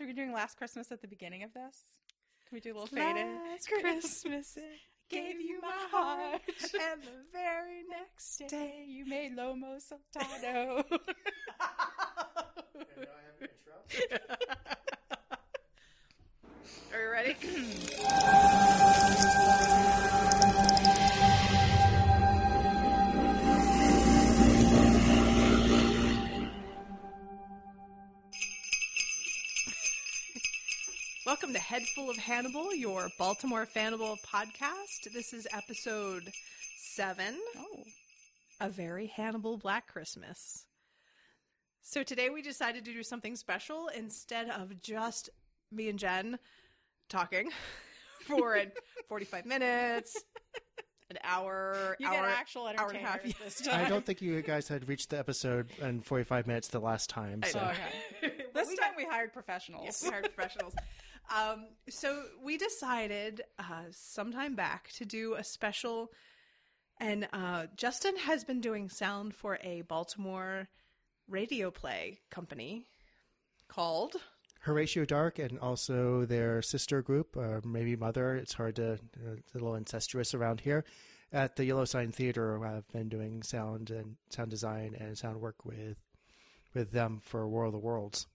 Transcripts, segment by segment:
So we're doing Last Christmas at the beginning of this? Can we do a little fade in? Last Christmas, I gave you my heart, and the very next day you made Lomo Saltado. Are you ready? Welcome to Head Full of Hannibal, your Baltimore Fannibal podcast. This is episode seven. oh. A very Hannibal Black Christmas. So today we decided to do something special instead of just me and Jen talking for 45 minutes, an hour, You hour, get actual hour and a half. this time. I don't think you guys had reached the episode in 45 minutes the last time. So. Oh, okay. This we time got- we hired professionals. Yes, we hired professionals. Um, so we decided uh, sometime back to do a special, and uh, Justin has been doing sound for a Baltimore radio play company called Horatio Dark and also their sister group, or maybe mother. It's hard to, uh, it's a little incestuous around here. At the Yellow Sign Theater, I've been doing sound and sound design and sound work with with them for War of the Worlds.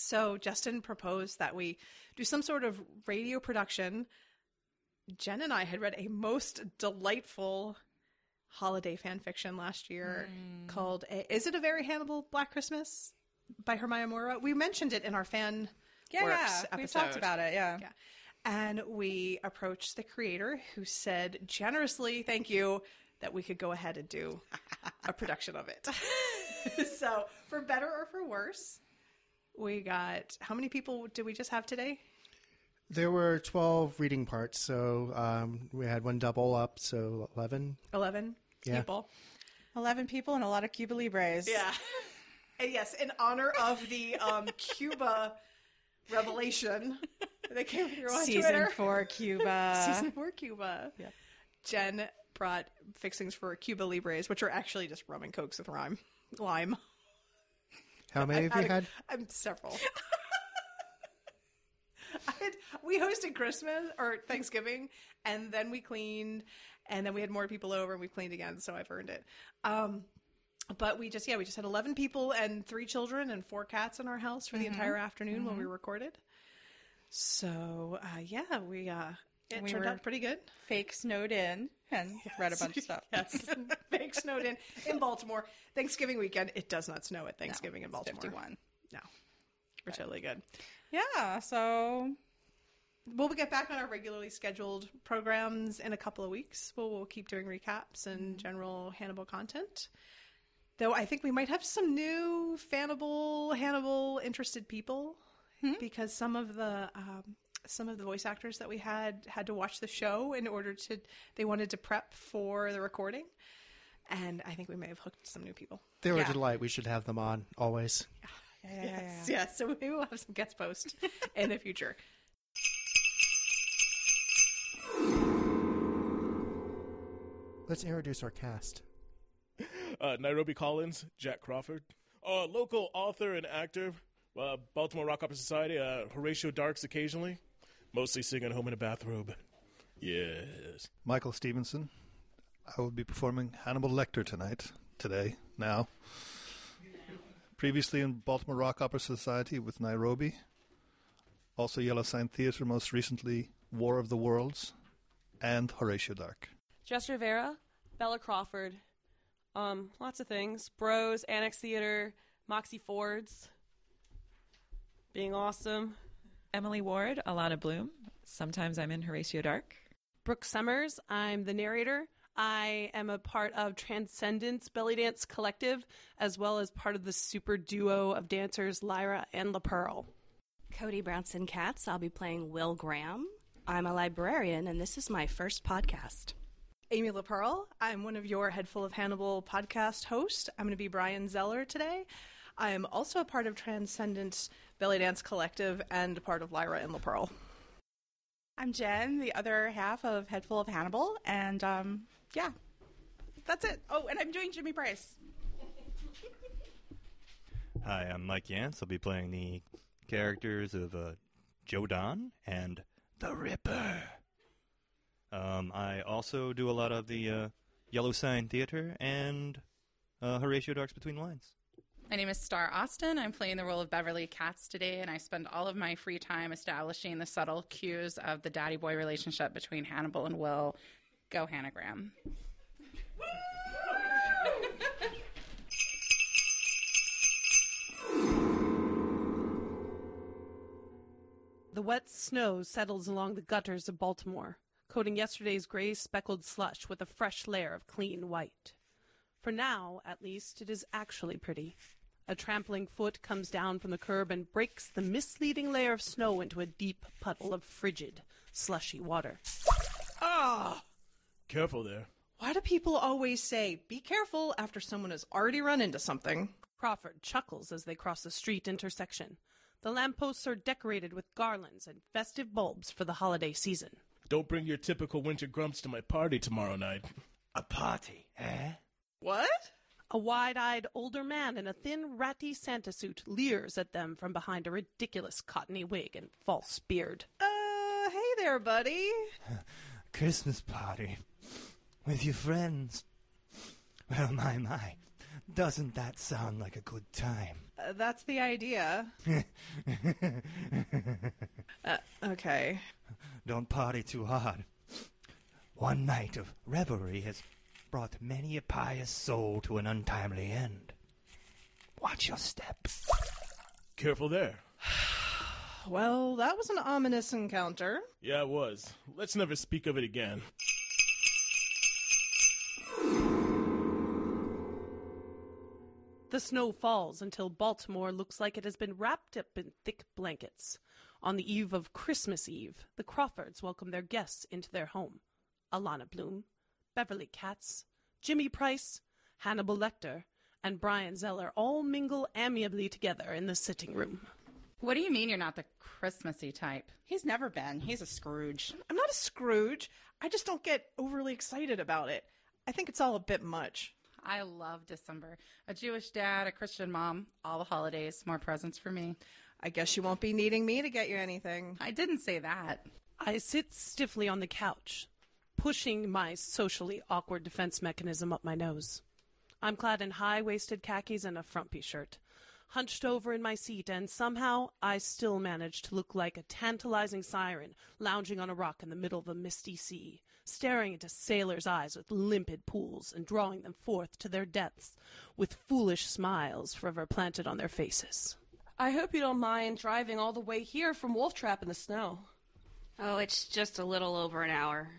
So Justin proposed that we do some sort of radio production. Jen and I had read a most delightful holiday fan fiction last year hmm. called A- "Is It a Very Hannibal Black Christmas?" by Hermione Mora. We mentioned it in our fan Yeah, works yeah. We've talked about it, yeah. Yeah. And we approached the creator who said generously, thank you, that we could go ahead and do a production of it. so, for better or for worse, we got how many people did we just have today? There were 12 reading parts, so um, we had one double up, so 11. 11 Yeah. people. 11 people and a lot of Cuba Libres. Yeah. And yes, in honor of the um, Cuba revelation that came through on Season Twitter. four Cuba. Season four Cuba. Yeah. Jen brought fixings for Cuba Libres, which are actually just rum and cokes with lime. Lime. How many have you had? I'm several. I had, we hosted Christmas or Thanksgiving, and then we cleaned, and then we had more people over, and we cleaned again. So I've earned it. Um, but we just yeah, we just had eleven people and three children and four cats in our house for the entire afternoon when we recorded. So uh, yeah, we uh, it We turned out pretty good. Fake snowed in and read a bunch of stuff. Yes, fake snowed in in Baltimore. Thanksgiving weekend, it does not snow at Thanksgiving in Baltimore. 51. No, we're totally good. Yeah, so We'll get back on our regularly scheduled programs in a couple of weeks. We'll, we'll keep doing recaps and general Hannibal content. Though I think we might have some new Fannibal, Hannibal interested people because some of the um, some of the voice actors that we had had to watch the show in order to they wanted to prep for the recording, and I think we may have hooked some new people. They were Yeah. a delight. We should have them on always. yeah, yeah, yeah, yeah. Yes, yes. So maybe we'll have some guest posts in the future. Let's introduce our cast. uh, Nairobi Collins, Jack Crawford, uh, local author and actor, uh, Baltimore Rock Opera Society, uh, Horatio Darks occasionally, mostly singing home in a bathrobe. Yes. Michael Stevenson. I will be performing Hannibal Lecter tonight, today, now. Previously in Baltimore Rock Opera Society with Nairobi. Also Yellow Sign Theatre, most recently War of the Worlds, and Horatio Dark. Jess Rivera, Bella Crawford, um, lots of things. Bros, Annex Theater, Moxie Fords, being awesome. Emily Ward, Alana Bloom. Sometimes I'm in Horatio Dark. Brooke Summers, I'm the narrator. I am a part of Transcendence Belly Dance Collective, as well as part of the super duo of dancers Lyra and La Pearl. Cody Brownson Katz. I'll be playing Will Graham. I'm a librarian, and this is my first podcast. Amy LaPearl. I'm one of your Head Full of Hannibal podcast hosts. I'm going to be Brian Zeller today. I am also a part of Transcendent Belly Dance Collective and a part of Lyra and La Pearl. I'm Jen, the other half of Head Full of Hannibal, and um, yeah, that's it. Oh, and I'm doing Jimmy Price. Hi, I'm Mike Yance. I'll be playing the characters of uh, Joe Don and the Ripper. Um, I also do a lot of the uh, Yellow Sign Theater and uh, Horatio Darks Between the Lines. My name is Star Austin. I'm playing the role of Beverly Katz today, and I spend all of my free time establishing the subtle cues of the daddy boy relationship between Hannibal and Will. Go, Hannigram. The wet snow settles along the gutters of Baltimore, coating yesterday's gray speckled slush with a fresh layer of clean white. For now, at least, it is actually pretty. A trampling foot comes down from the curb and breaks the misleading layer of snow into a deep puddle of frigid, slushy water. Ah! Careful there. Why do people always say, be careful after someone has already run into something? Crawford chuckles as they cross the street intersection. The lampposts are decorated with garlands and festive bulbs for the holiday season. Don't bring your typical winter grumps to my party tomorrow night. A party, eh? What? A wide eyed older man in a thin, ratty Santa suit leers at them from behind a ridiculous cottony wig and false beard. Uh, hey there, buddy. Christmas party with your friends. Well, my, my. Doesn't that sound like a good time? Uh, that's the idea. Uh, okay. Don't party too hard. One night of revelry has brought many a pious soul to an untimely end. Watch your step. Careful there. Well, that was an ominous encounter. Yeah, it was. Let's never speak of it again. The snow falls until Baltimore looks like it has been wrapped up in thick blankets. On the eve of Christmas Eve, the Crawfords welcome their guests into their home. Alana Bloom, Beverly Katz, Jimmy Price, Hannibal Lecter, and Brian Zeller all mingle amiably together in the sitting room. What do you mean you're not the Christmassy type? He's never been. He's a Scrooge. I'm not a Scrooge. I just don't get overly excited about it. I think it's all a bit much. I love December. A Jewish dad, a Christian mom, all the holidays, more presents for me. I guess you won't be needing me to get you anything. I didn't say that. I sit stiffly on the couch, pushing my socially awkward defense mechanism up my nose. I'm clad in high waisted khakis and a frumpy shirt, hunched over in my seat, and somehow I still manage to look like a tantalizing siren lounging on a rock in the middle of a misty sea, staring into sailors' eyes with limpid pools and drawing them forth to their depths with foolish smiles forever planted on their faces. I hope you don't mind driving all the way here from Wolf Trap in the snow. Oh, it's just a little over an hour.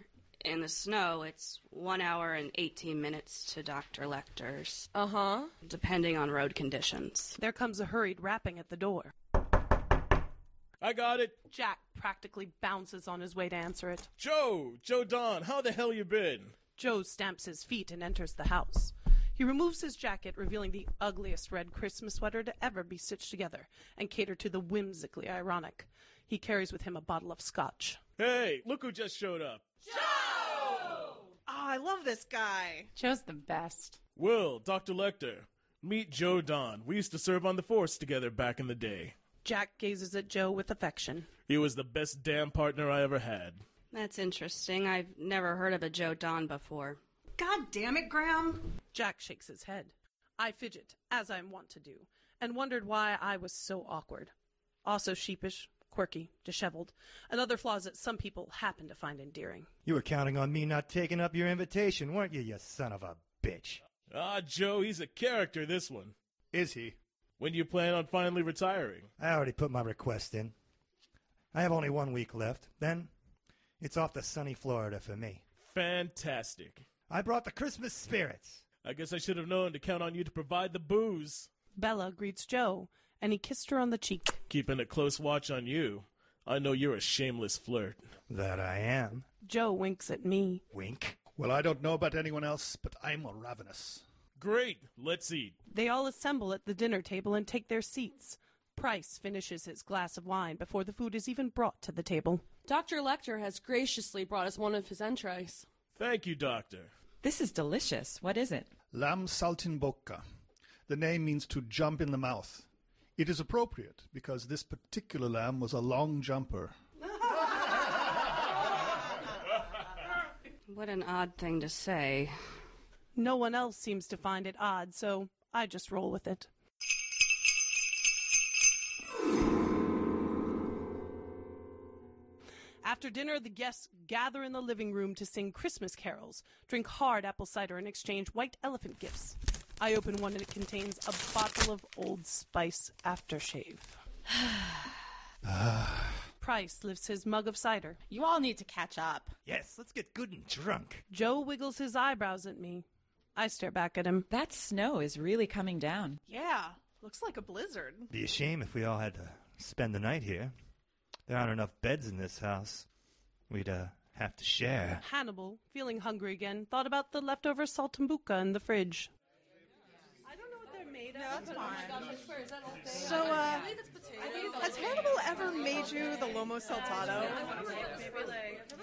In the snow, it's one hour and 18 minutes to Dr. Lecter's, Uh huh. depending on road conditions. There comes a hurried rapping at the door. I got it. Jack practically bounces on his way to answer it. Joe! Joe Don, how the hell you been? Joe stamps his feet and enters the house. He removes his jacket, revealing the ugliest red Christmas sweater to ever be stitched together and cater to the whimsically ironic. He carries with him a bottle of scotch. Hey, look who just showed up. Oh, I love this guy. Joe's the best. Will, Dr. Lecter. Meet Joe Don. We used to serve on the force together back in the day. Jack gazes at Joe with affection. He was the best damn partner I ever had. That's interesting. I've never heard of a Joe Don before. God damn it, Graham. Jack shakes his head. I fidget, as I'm wont to do, and wondered why I was so awkward. Also sheepish, quirky, disheveled, and other flaws that some people happen to find endearing. You were counting on me not taking up your invitation, weren't you, you son of a bitch? Ah, Joe, he's a character, this one. Is he? When do you plan on finally retiring? I already put my request in. I have only one week left. Then it's off to sunny Florida for me. Fantastic. I brought the Christmas spirits. I guess I should have known to count on you to provide the booze. Bella greets Joe, and he kissed her on the cheek. Keeping a close watch on you. I know you're a shameless flirt. That I am. Joe winks at me. Wink. Well, I don't know about anyone else, but I'm ravenous. Great, let's eat. They all assemble at the dinner table and take their seats. Price finishes his glass of wine before the food is even brought to the table. Dr. Lecter has graciously brought us one of his entrees. Thank you, Doctor. This is delicious. What is it? Lamb saltimbocca. The name means to jump in the mouth. It is appropriate because this particular lamb was a long jumper. What an odd thing to say. No one else seems to find it odd, so I just roll with it. After dinner, the guests gather in the living room to sing Christmas carols, drink hard apple cider, and exchange white elephant gifts. I open one and it contains a bottle of Old Spice aftershave. Price lifts his mug of cider. You all need to catch up. Yes, let's get good and drunk. Joe wiggles his eyebrows at me. I stare back at him. That snow is really coming down. Yeah, looks like a blizzard. Be a shame if we all had to spend the night here. There aren't enough beds in this house. We'd uh, have to share. Hannibal, feeling hungry again, thought about the leftover saltimbocca in the fridge. I don't know what they're made of. that's but- fine. So, uh, has Hannibal ever made you the Lomo Saltado?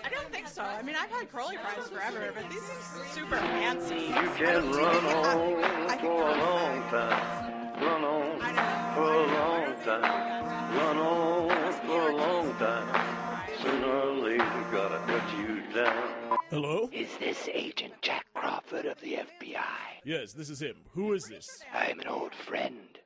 I don't think so. I mean, I've had curly fries forever, but these seem super fancy. You can run on for a long time. Run on for a long time. Run on for a long time. Sooner or later, gotta cut you down. Hello? Is this Agent Jack Crawford of the FBI? Yes, this is him. Who is this? I'm an old friend.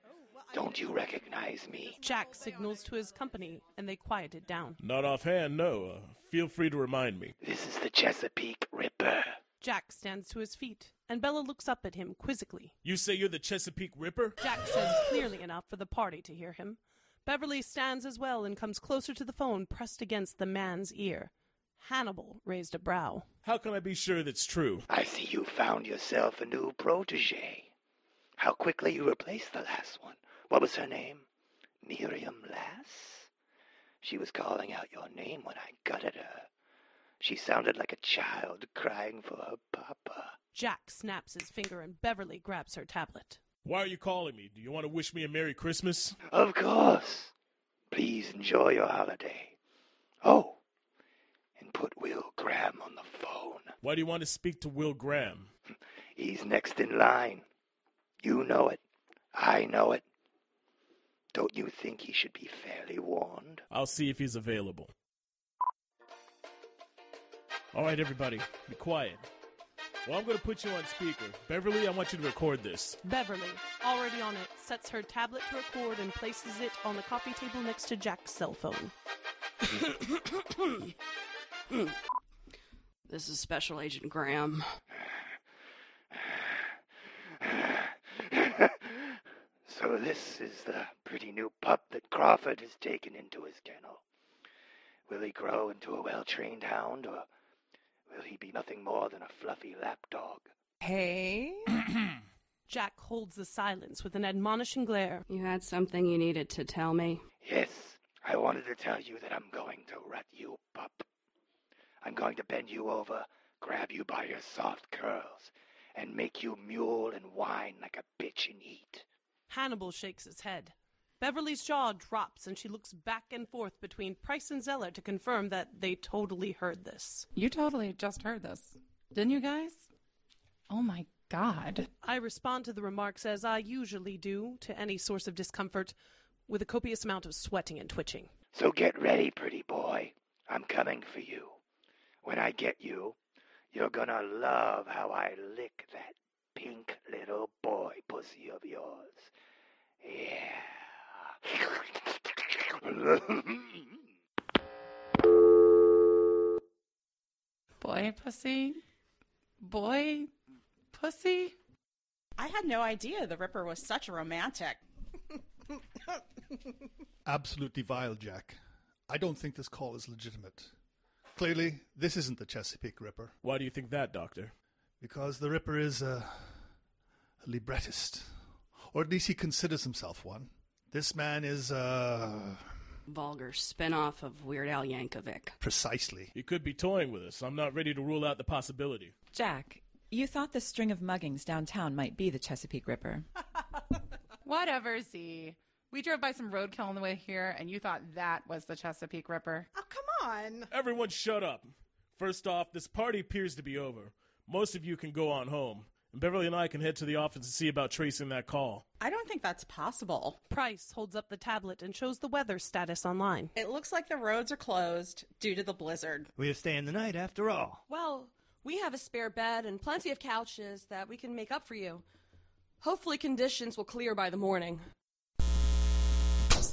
Don't you recognize me? Jack signals to his company, and they quiet it down. Not offhand, no. Uh, feel free to remind me. This is the Chesapeake Ripper. Jack stands to his feet, and Bella looks up at him quizzically. You say you're the Chesapeake Ripper? Jack says clearly enough for the party to hear him. Beverly stands as well and comes closer to the phone, pressed against the man's ear. Hannibal raised a brow. How can I be sure that's true? I see you found yourself a new protege. How quickly you replaced the last one. What was her name? Miriam Lass? She was calling out your name when I gutted her. She sounded like a child crying for her papa. Jack snaps his finger, and Beverly grabs her tablet. Why are you calling me? Do you want to wish me a Merry Christmas? Of course. Please enjoy your holiday. Oh, and put Will Graham on the phone. Why do you want to speak to Will Graham? He's next in line. You know it. I know it. Don't you think he should be fairly warned? I'll see if he's available. All right, everybody, be quiet. Well, I'm going to put you on speaker. Beverly, I want you to record this. Beverly, already on it, sets her tablet to record and places it on the coffee table next to Jack's cell phone. This is Special Agent Graham. So this is the pretty new pup that Crawford has taken into his kennel. Will he grow into a well-trained hound, or will he be nothing more than a fluffy lapdog? Hey? Jack holds the silence with an admonishing glare. You had something you needed to tell me? Yes, I wanted to tell you that I'm going to rut you, pup. I'm going to bend you over, grab you by your soft curls, and make you mule and whine like a bitch in heat. Hannibal shakes his head. Beverly's jaw drops and she looks back and forth between Price and Zeller to confirm that they totally heard this. You totally just heard this. Didn't you guys? Oh my god. I respond to the remarks as I usually do to any source of discomfort, with a copious amount of sweating and twitching. So get ready, pretty boy. I'm coming for you. When I get you, you're gonna love how I lick that pink little boy pussy of yours. Yeah. Boy pussy? Boy pussy? I had no idea the Ripper was such a romantic. Absolutely vile, Jack. I don't think this call is legitimate. Clearly, this isn't the Chesapeake Ripper. Why do you think that, Doctor? Because the Ripper is a, a librettist. Or at least he considers himself one. This man is, a. Vulgar spin-off of Weird Al Yankovic. Precisely. You could be toying with us. I'm not ready to rule out the possibility. Jack, you thought the string of muggings downtown might be the Chesapeake Ripper. Whatever, Z. We drove by some roadkill on the way here, and you thought that was the Chesapeake Ripper. Oh, come on. Everyone shut up. First off, this party appears to be over. Most of you can go on home. and Beverly and I can head to the office and see about tracing that call. I don't think that's possible. Price holds up the tablet and shows the weather status online. It looks like the roads are closed due to the blizzard. We're staying the night after all. Well, we have a spare bed and plenty of couches that we can make up for you. Hopefully, conditions will clear by the morning.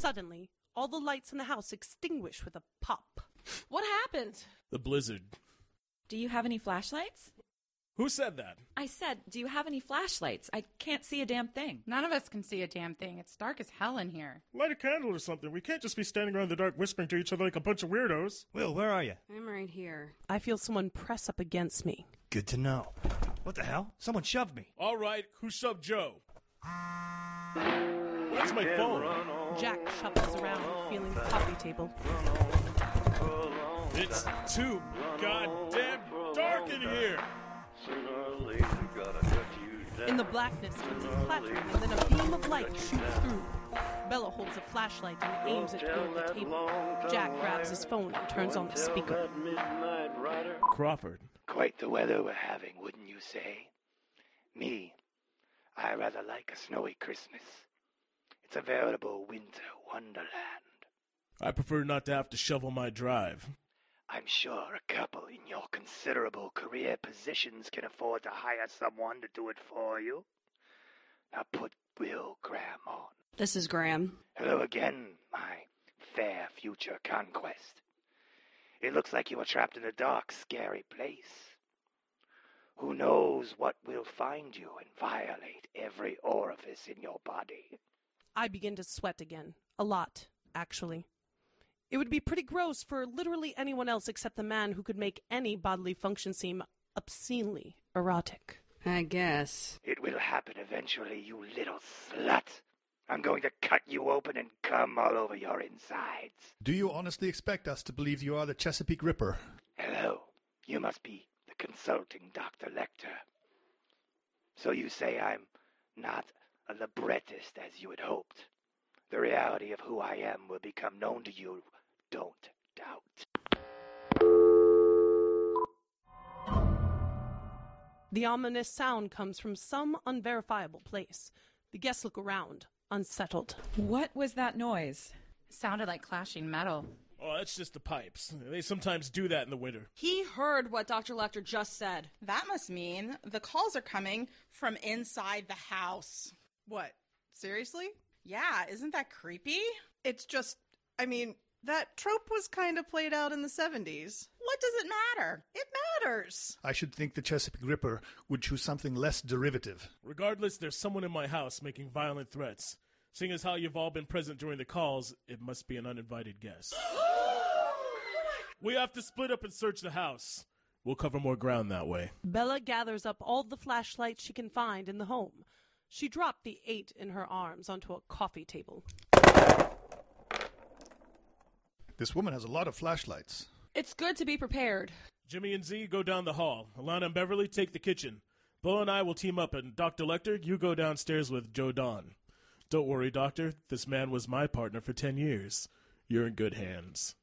Suddenly, all the lights in the house extinguish with a pop. What happened? The blizzard. Do you have any flashlights? Who said that? I said, do you have any flashlights? I can't see a damn thing. None of us can see a damn thing. It's dark as hell in here. Light a candle or something. We can't just be standing around in the dark whispering to each other like a bunch of weirdos. Will, where are you? I'm right here. I feel someone press up against me. Good to know. What the hell? Someone shoved me. All right, who shoved Joe? Where's my phone? Jack shuffles around, feeling the coffee table. It's too goddamn dark in here. Sooner or later, gotta cut you down. In the blackness comes a clattering, and then a beam of light shoots through. Bella holds a flashlight and aims it toward the table. Jack grabs his phone and turns on the speaker. Crawford. Quite the weather we're having, wouldn't you say? Me, I rather like a snowy Christmas. It's a veritable winter wonderland. I prefer not to have to shovel my drive. I'm sure a couple in your considerable career positions can afford to hire someone to do it for you. Now put Will Graham on. This is Graham. Hello again, my fair future conquest. It looks like you are trapped in a dark, scary place. Who knows what will find you and violate every orifice in your body? I begin to sweat again. A lot, actually. It would be pretty gross for literally anyone else except the man who could make any bodily function seem obscenely erotic. I guess. It will happen eventually, you little slut. I'm going to cut you open and come all over your insides. Do you honestly expect us to believe you are the Chesapeake Ripper? Hello, you must be the consulting Dr. Lecter. So you say I'm not a librettist as you had hoped. The reality of who I am will become known to you, don't doubt. The ominous sound comes from some unverifiable place. The guests look around, unsettled. What was that noise? sounded like clashing metal. Oh, that's just the pipes. They sometimes do that in the winter. He heard what Dr. Lecter just said. That must mean the calls are coming from inside the house. What? Seriously? Yeah, isn't that creepy? It's just, I mean, that trope was kind of played out in the 70s. What does it matter? It matters. I should think the Chesapeake Ripper would choose something less derivative. Regardless, there's someone in my house making violent threats. Seeing as how you've all been present during the calls, it must be an uninvited guest. we have to split up and search the house. We'll cover more ground that way. Bella gathers up all the flashlights she can find in the home. She dropped the eight in her arms onto a coffee table. This woman has a lot of flashlights. It's good to be prepared. Jimmy and Z go down the hall. Alana and Beverly take the kitchen. Bo and I will team up, and Dr. Lecter, you go downstairs with Joe Don. Don't worry, Doctor. This man was my partner for ten years. You're in good hands.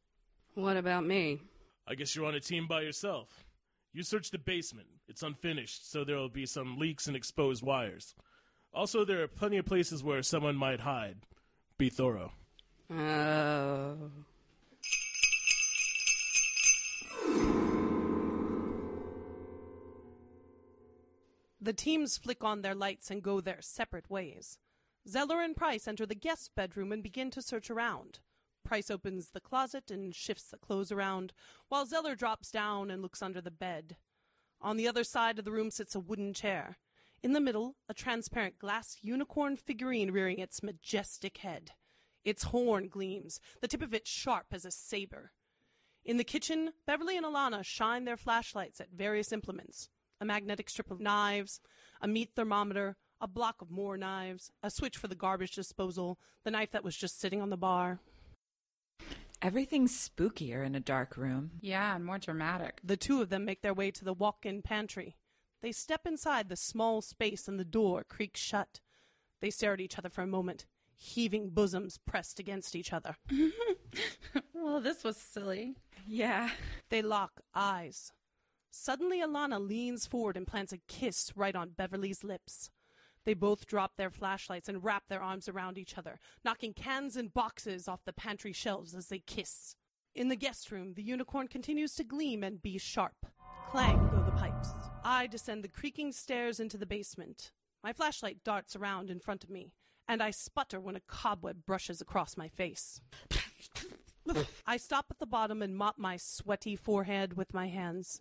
What about me? I guess you're on a team by yourself. You search the basement. It's unfinished, so there will be some leaks and exposed wires. Also, there are plenty of places where someone might hide. Be thorough. Oh. The teams flick on their lights and go their separate ways. Zeller and Price enter the guest bedroom and begin to search around. Price opens the closet and shifts the clothes around, while Zeller drops down and looks under the bed. On the other side of the room sits a wooden chair. In the middle, a transparent glass unicorn figurine rearing its majestic head. Its horn gleams, the tip of it sharp as a saber. In the kitchen, Beverly and Alana shine their flashlights at various implements a magnetic strip of knives, a meat thermometer, a block of more knives, a switch for the garbage disposal, the knife that was just sitting on the bar. Everything's spookier in a dark room. Yeah, and more dramatic. The two of them make their way to the walk in pantry. They step inside the small space and the door creaks shut. They stare at each other for a moment, heaving bosoms pressed against each other. well, this was silly. Yeah. They lock eyes. Suddenly, Alana leans forward and plants a kiss right on Beverly's lips. They both drop their flashlights and wrap their arms around each other, knocking cans and boxes off the pantry shelves as they kiss. In the guest room, the unicorn continues to gleam and be sharp. Clang go the pipes. I descend the creaking stairs into the basement. My flashlight darts around in front of me, and I sputter when a cobweb brushes across my face. I stop at the bottom and mop my sweaty forehead with my hands.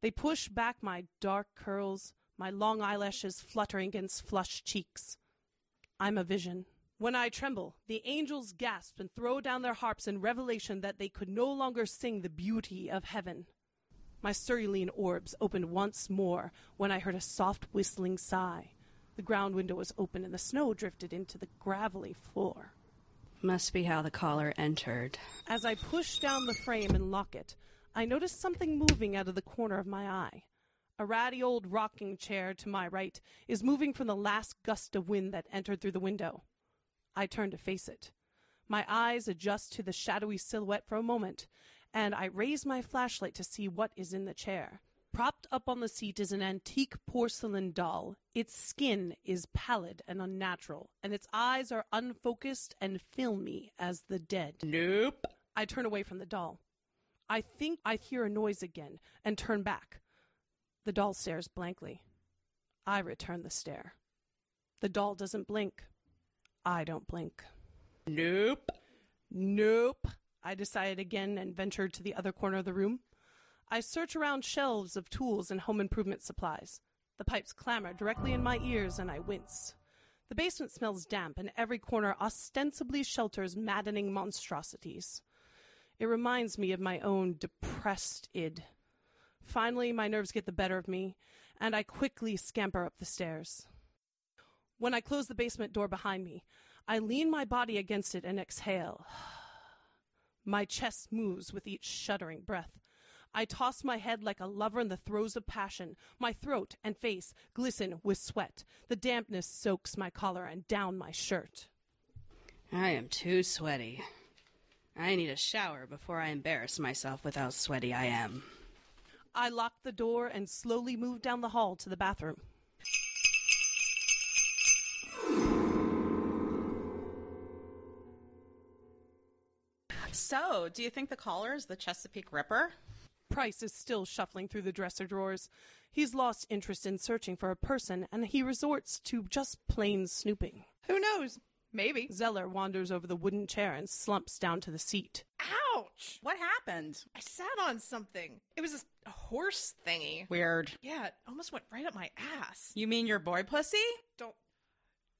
They push back my dark curls, my long eyelashes fluttering against flushed cheeks. I'm a vision. When I tremble, the angels gasp and throw down their harps in revelation that they could no longer sing the beauty of heaven. My cerulean orbs opened once more when I heard a soft whistling sigh. The ground window was open and the snow drifted into the gravelly floor. Must be how the caller entered. As I push down the frame and lock it, I notice something moving out of the corner of my eye. A ratty old rocking chair to my right is moving from the last gust of wind that entered through the window. I turn to face it. My eyes adjust to the shadowy silhouette for a moment, and I raise my flashlight to see what is in the chair. Propped up on the seat is an antique porcelain doll. Its skin is pallid and unnatural, and its eyes are unfocused and filmy as the dead. Nope. I turn away from the doll. I think I hear a noise again and turn back. The doll stares blankly. I return the stare. The doll doesn't blink. I don't blink. Nope. Nope. I decided again and ventured to the other corner of the room. I search around shelves of tools and home improvement supplies. The pipes clamor directly in my ears and I wince. The basement smells damp and every corner ostensibly shelters maddening monstrosities. It reminds me of my own depressed id. Finally, my nerves get the better of me, and I quickly scamper up the stairs. When I close the basement door behind me, I lean my body against it and exhale. My chest moves with each shuddering breath. I toss my head like a lover in the throes of passion. My throat and face glisten with sweat. The dampness soaks my collar and down my shirt. I am too sweaty. I need a shower before I embarrass myself with how sweaty I am. I lock the door and slowly move down the hall to the bathroom. So, do you think the caller is the Chesapeake Ripper? Price is still shuffling through the dresser drawers. He's lost interest in searching for a person, and he resorts to just plain snooping. Who knows? Maybe. Zeller wanders over the wooden chair and slumps down to the seat. Ouch! What happened? I sat on something. It was a horse thingy. Weird. Yeah, it almost went right up my ass. You mean your boy pussy? Don't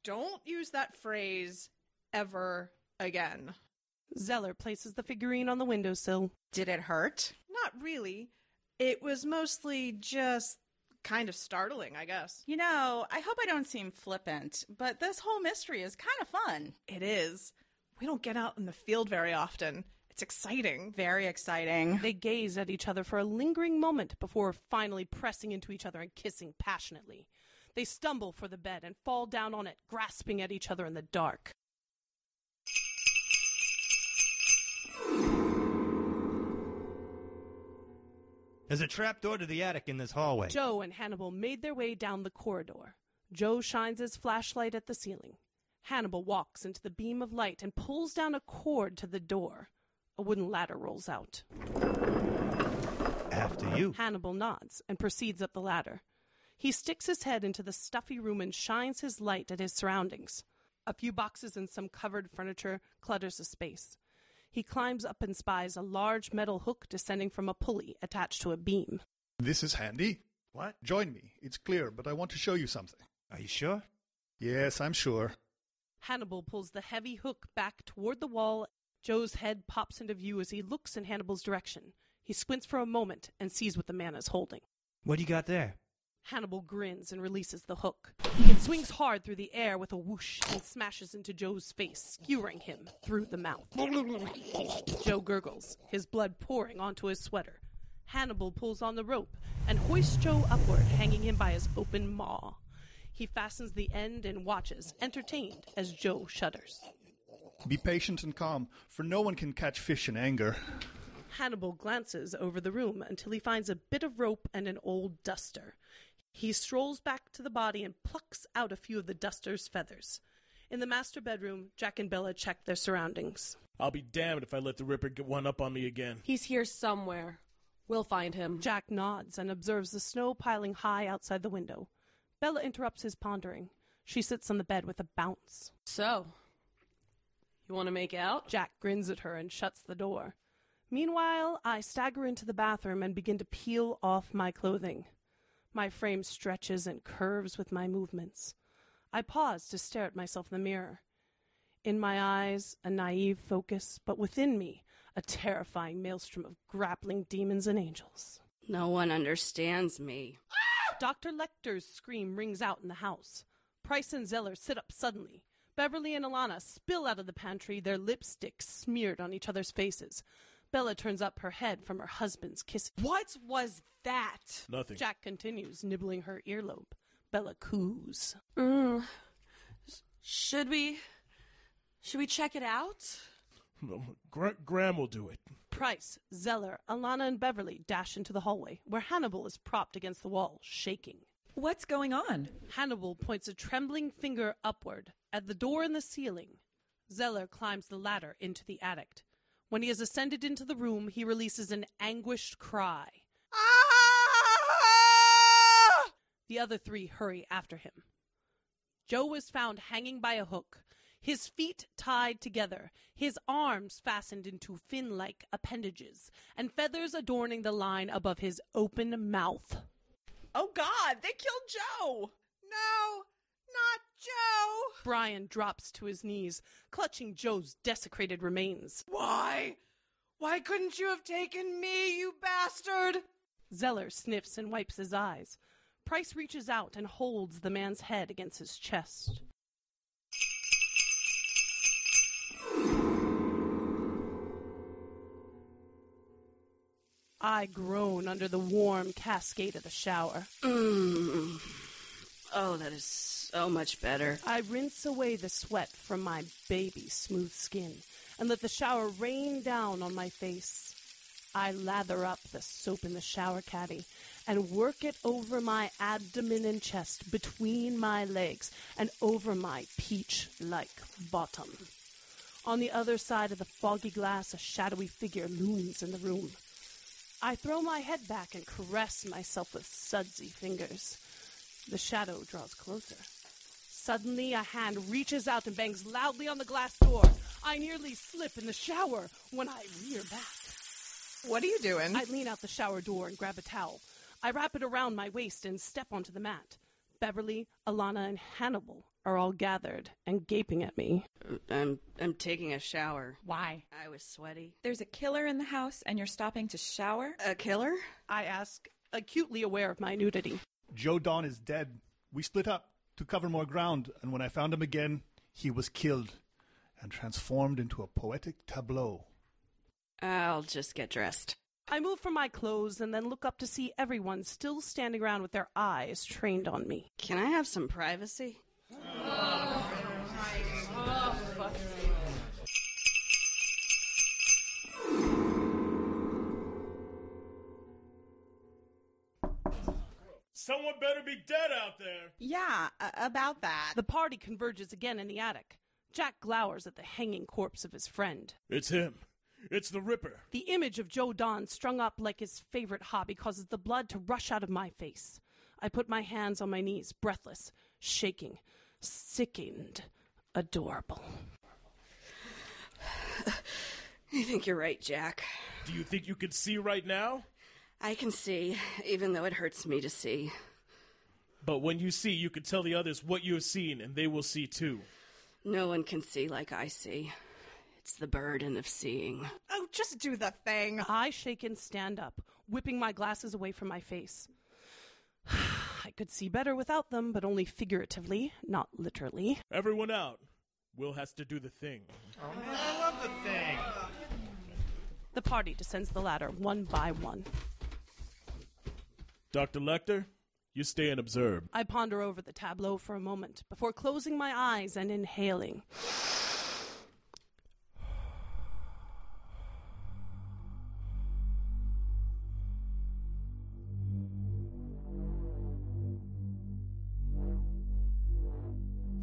don't use that phrase ever again. Zeller places the figurine on the windowsill. Did it hurt? Not really. It was mostly just kind of startling, I guess. You know, I hope I don't seem flippant, but this whole mystery is kind of fun. It is. We don't get out in the field very often. It's exciting. Very exciting. They gaze at each other for a lingering moment before finally pressing into each other and kissing passionately. They stumble for the bed and fall down on it, grasping at each other in the dark. There's a trapdoor to the attic in this hallway. Joe and Hannibal made their way down the corridor. Joe shines his flashlight at the ceiling. Hannibal walks into the beam of light and pulls down a cord to the door. A wooden ladder rolls out. After you. Hannibal nods and proceeds up the ladder. He sticks his head into the stuffy room and shines his light at his surroundings. A few boxes and some covered furniture clutters the space. He climbs up and spies a large metal hook descending from a pulley attached to a beam. This is handy. What? Join me. It's clear, but I want to show you something. Are you sure? Yes, I'm sure. Hannibal pulls the heavy hook back toward the wall. Joe's head pops into view as he looks in Hannibal's direction. He squints for a moment and sees what the man is holding. What do you got there? Hannibal grins and releases the hook. It swings hard through the air with a whoosh and smashes into Joe's face, skewering him through the mouth. Joe gurgles, his blood pouring onto his sweater. Hannibal pulls on the rope and hoists Joe upward, hanging him by his open maw. He fastens the end and watches, entertained, as Joe shudders. Be patient and calm, for no one can catch fish in anger. Hannibal glances over the room until he finds a bit of rope and an old duster. He strolls back to the body and plucks out a few of the duster's feathers. In the master bedroom, Jack and Bella check their surroundings. I'll be damned if I let the Ripper get one up on me again. He's here somewhere. We'll find him. Jack nods and observes the snow piling high outside the window. Bella interrupts his pondering. She sits on the bed with a bounce. So, you want to make out? Jack grins at her and shuts the door. Meanwhile, I stagger into the bathroom and begin to peel off my clothing. My frame stretches and curves with my movements. I pause to stare at myself in the mirror. In my eyes, a naive focus, but within me, a terrifying maelstrom of grappling demons and angels. No one understands me. Dr. Lecter's scream rings out in the house. Price and Zeller sit up suddenly. Beverly and Alana spill out of the pantry, their lipstick smeared on each other's faces. Bella turns up her head from her husband's kiss. What was that? Nothing. Jack continues, nibbling her earlobe. Bella coos. Mm. Should we. Should we check it out? Gra- Graham will do it. Price, Zeller, Alana, and Beverly dash into the hallway, where Hannibal is propped against the wall, shaking. What's going on? Hannibal points a trembling finger upward at the door in the ceiling. Zeller climbs the ladder into the attic. When he has ascended into the room, he releases an anguished cry. Ah! The other three hurry after him. Joe is found hanging by a hook, his feet tied together, his arms fastened into fin like appendages, and feathers adorning the line above his open mouth. Oh God, they killed Joe! No, not Joe! Brian drops to his knees, clutching Joe's desecrated remains. Why? Why couldn't you have taken me, you bastard? Zeller sniffs and wipes his eyes. Price reaches out and holds the man's head against his chest. I groan under the warm cascade of the shower. Mm. Oh, that is so much better. I rinse away the sweat from my baby smooth skin and let the shower rain down on my face. I lather up the soap in the shower caddy and work it over my abdomen and chest, between my legs, and over my peach like bottom. On the other side of the foggy glass, a shadowy figure looms in the room. I throw my head back and caress myself with sudsy fingers. The shadow draws closer. Suddenly, a hand reaches out and bangs loudly on the glass door. I nearly slip in the shower when I rear back. What are you doing? I lean out the shower door and grab a towel. I wrap it around my waist and step onto the mat. Beverly, Alana, and Hannibal are all gathered and gaping at me. I'm I'm taking a shower. Why? I was sweaty. There's a killer in the house and you're stopping to shower? A killer? I ask, acutely aware of my nudity. Joe Don is dead. We split up to cover more ground, and when I found him again, he was killed and transformed into a poetic tableau. I'll just get dressed. I move from my clothes and then look up to see everyone still standing around with their eyes trained on me. Can I have some privacy? Someone better be dead out there. Yeah, a- about that. The party converges again in the attic. Jack glowers at the hanging corpse of his friend. It's him. It's the Ripper. The image of Joe Don strung up like his favorite hobby causes the blood to rush out of my face. I put my hands on my knees, breathless, shaking, sickened, adorable. I think you're right, Jack. Do you think you can see right now? I can see, even though it hurts me to see. But when you see, you can tell the others what you have seen, and they will see too. No one can see like I see. It's the burden of seeing. Oh, just do the thing. I shake and stand up, whipping my glasses away from my face. I could see better without them, but only figuratively, not literally. Everyone out. Will has to do the thing. Oh, I love the thing. The party descends the ladder one by one. Dr. Lecter, you stay and observe. I ponder over the tableau for a moment before closing my eyes and inhaling.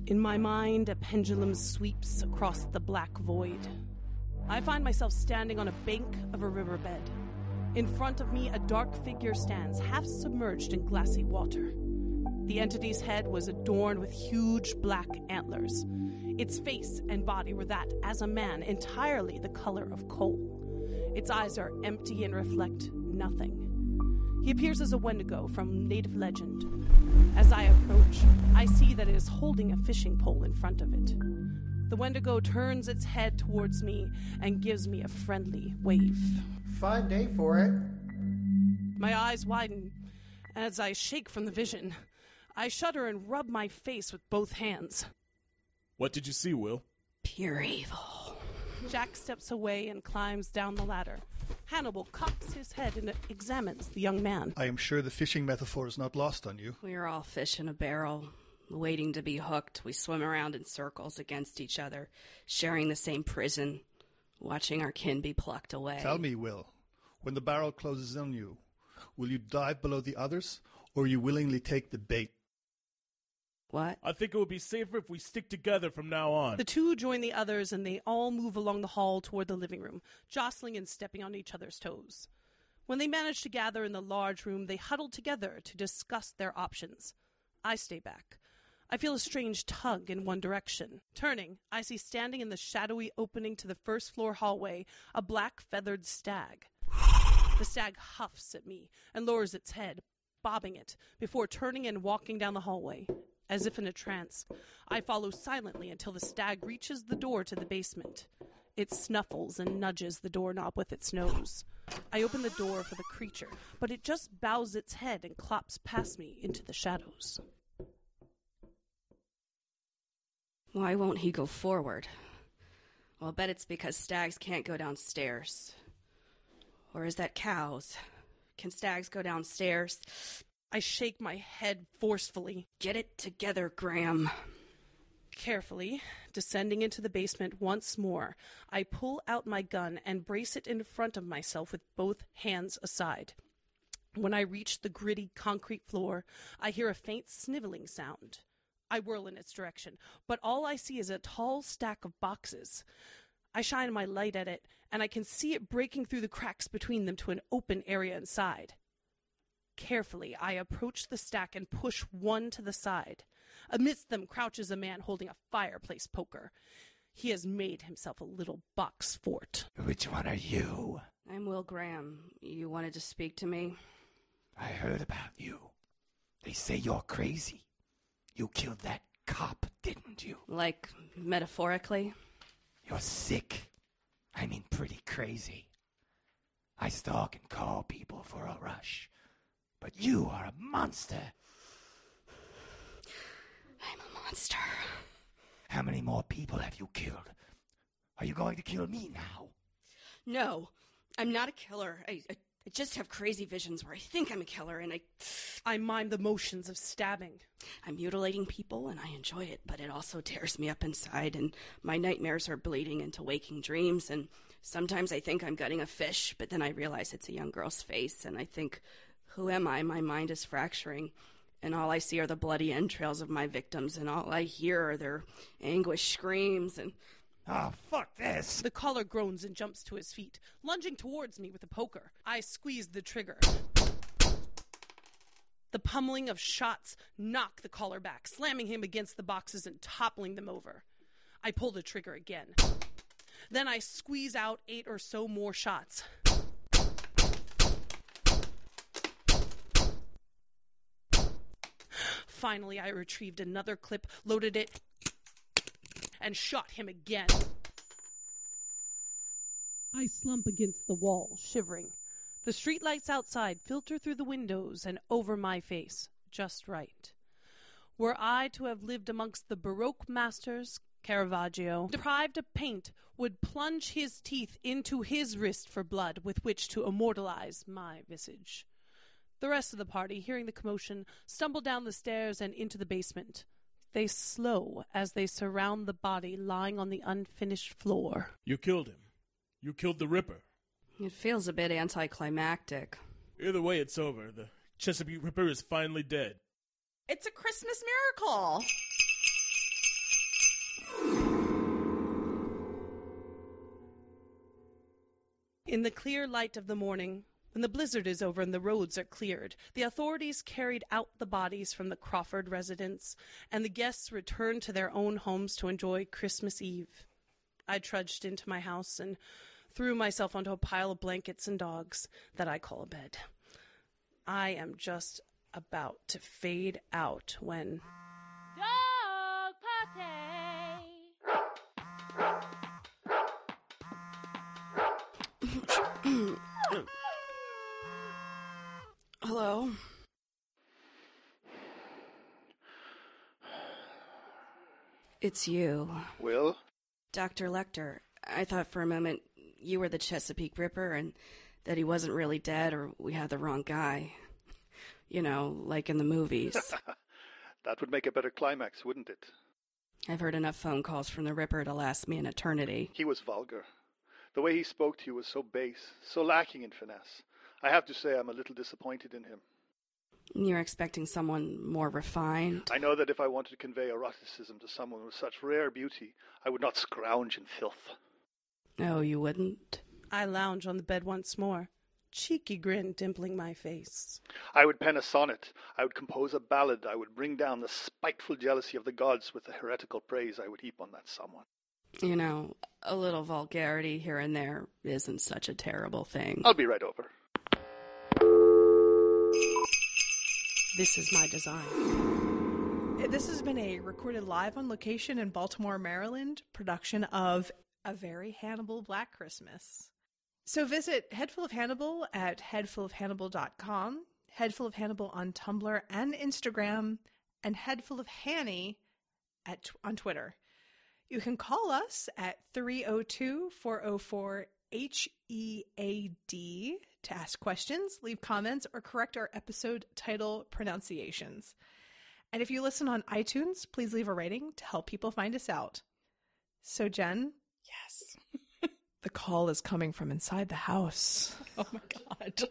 In my mind, a pendulum sweeps across the black void. I find myself standing on a bank of a riverbed. In front of me, a dark figure stands, half submerged in glassy water. The entity's head was adorned with huge black antlers. Its face and body were that, as a man, entirely the color of coal. Its eyes are empty and reflect nothing. He appears as a Wendigo from native legend. As I approach, I see that it is holding a fishing pole in front of it. The Wendigo turns its head towards me and gives me a friendly wave. Fine day for it. My eyes widen as I shake from the vision. I shudder and rub my face with both hands. What did you see, Will? Pure evil. Jack steps away and climbs down the ladder. Hannibal cocks his head and examines the young man. I am sure the fishing metaphor is not lost on you. We are all fish in a barrel, waiting to be hooked. We swim around in circles against each other, sharing the same prison, watching our kin be plucked away. Tell me, Will, when the barrel closes on you, will you dive below the others, or you willingly take the bait? What? I think it would be safer if we stick together from now on. The two join the others and they all move along the hall toward the living room, jostling and stepping on each other's toes. When they manage to gather in the large room, they huddle together to discuss their options. I stay back. I feel a strange tug in one direction. Turning, I see standing in the shadowy opening to the first floor hallway a black feathered stag. The stag huffs at me and lowers its head, bobbing it, before turning and walking down the hallway. As if in a trance, I follow silently until the stag reaches the door to the basement. It snuffles and nudges the doorknob with its nose. I open the door for the creature, but it just bows its head and clops past me into the shadows. Why won't he go forward? Well, I'll bet it's because stags can't go downstairs. Or is that cows? Can stags go downstairs? I shake my head forcefully. Get it together, Graham. Carefully, descending into the basement once more, I pull out my gun and brace it in front of myself with both hands aside. When I reach the gritty concrete floor, I hear a faint sniveling sound. I whirl in its direction, but all I see is a tall stack of boxes. I shine my light at it, and I can see it breaking through the cracks between them to an open area inside. Carefully, I approach the stack and push one to the side. Amidst them crouches a man holding a fireplace poker. He has made himself a little box fort. Which one are you? I'm Will Graham. You wanted to speak to me? I heard about you. They say you're crazy. You killed that cop, didn't you? Like, metaphorically? You're sick. I mean, pretty crazy. I stalk and call people for a rush. But you are a monster. I'm a monster. How many more people have you killed? Are you going to kill me now? No, I'm not a killer. I, I, I just have crazy visions where I think I'm a killer and I. I mime the motions of stabbing. I'm mutilating people and I enjoy it, but it also tears me up inside, and my nightmares are bleeding into waking dreams. And sometimes I think I'm gutting a fish, but then I realize it's a young girl's face, and I think, who am I? My mind is fracturing and all I see are the bloody entrails of my victims, and all I hear are their anguished screams and. Oh, fuck this! The caller groans and jumps to his feet, lunging towards me with a poker. I squeeze the trigger. The pummeling of shots knock the caller back, slamming him against the boxes and toppling them over. I pull the trigger again. Then I squeeze out eight or so more shots. Finally, I retrieved another clip, loaded it, and shot him again. I slump against the wall, shivering. The streetlights outside filter through the windows and over my face, just right. Were I to have lived amongst the Baroque masters, Caravaggio, deprived of paint, would plunge his teeth into his wrist for blood with which to immortalize my visage. The rest of the party, hearing the commotion, stumble down the stairs and into the basement. They slow as they surround the body lying on the unfinished floor. You killed him. You killed the Ripper. It feels a bit anticlimactic. Either way, it's over. The Chesapeake Ripper is finally dead. It's a Christmas miracle. In the clear light of the morning, when the blizzard is over and the roads are cleared, the authorities carried out the bodies from the Crawford residence, and the guests returned to their own homes to enjoy Christmas Eve. I trudged into my house and threw myself onto a pile of blankets and dogs that I call a bed. I am just about to fade out when. It's you. Will? Dr. Lecter, I thought for a moment you were the Chesapeake Ripper and that he wasn't really dead or we had the wrong guy. You know, like in the movies. that would make a better climax, wouldn't it? I've heard enough phone calls from the Ripper to last me an eternity. He was vulgar. The way he spoke to you was so base, so lacking in finesse. I have to say I'm a little disappointed in him. You're expecting someone more refined? I know that if I wanted to convey eroticism to someone with such rare beauty, I would not scrounge in filth. No, you wouldn't. I lounge on the bed once more, cheeky grin dimpling my face. I would pen a sonnet. I would compose a ballad. I would bring down the spiteful jealousy of the gods with the heretical praise I would heap on that someone. You know, a little vulgarity here and there isn't such a terrible thing. I'll be right over. This is my design. Eh, this has been a recorded live on location in Baltimore, Maryland production of A Very Hannibal Black Christmas. So visit Headful of Hannibal at headfulofhannibal.com, Headful of Hannibal on Tumblr and Instagram, and Headful of Hanny at on Twitter. You can call us at 302 404 HEAD to ask questions, leave comments, or correct our episode title pronunciations. And if you listen on iTunes, please leave a rating to help people find us out. So, Jen? Yes. the call is coming from inside the house. Oh my god.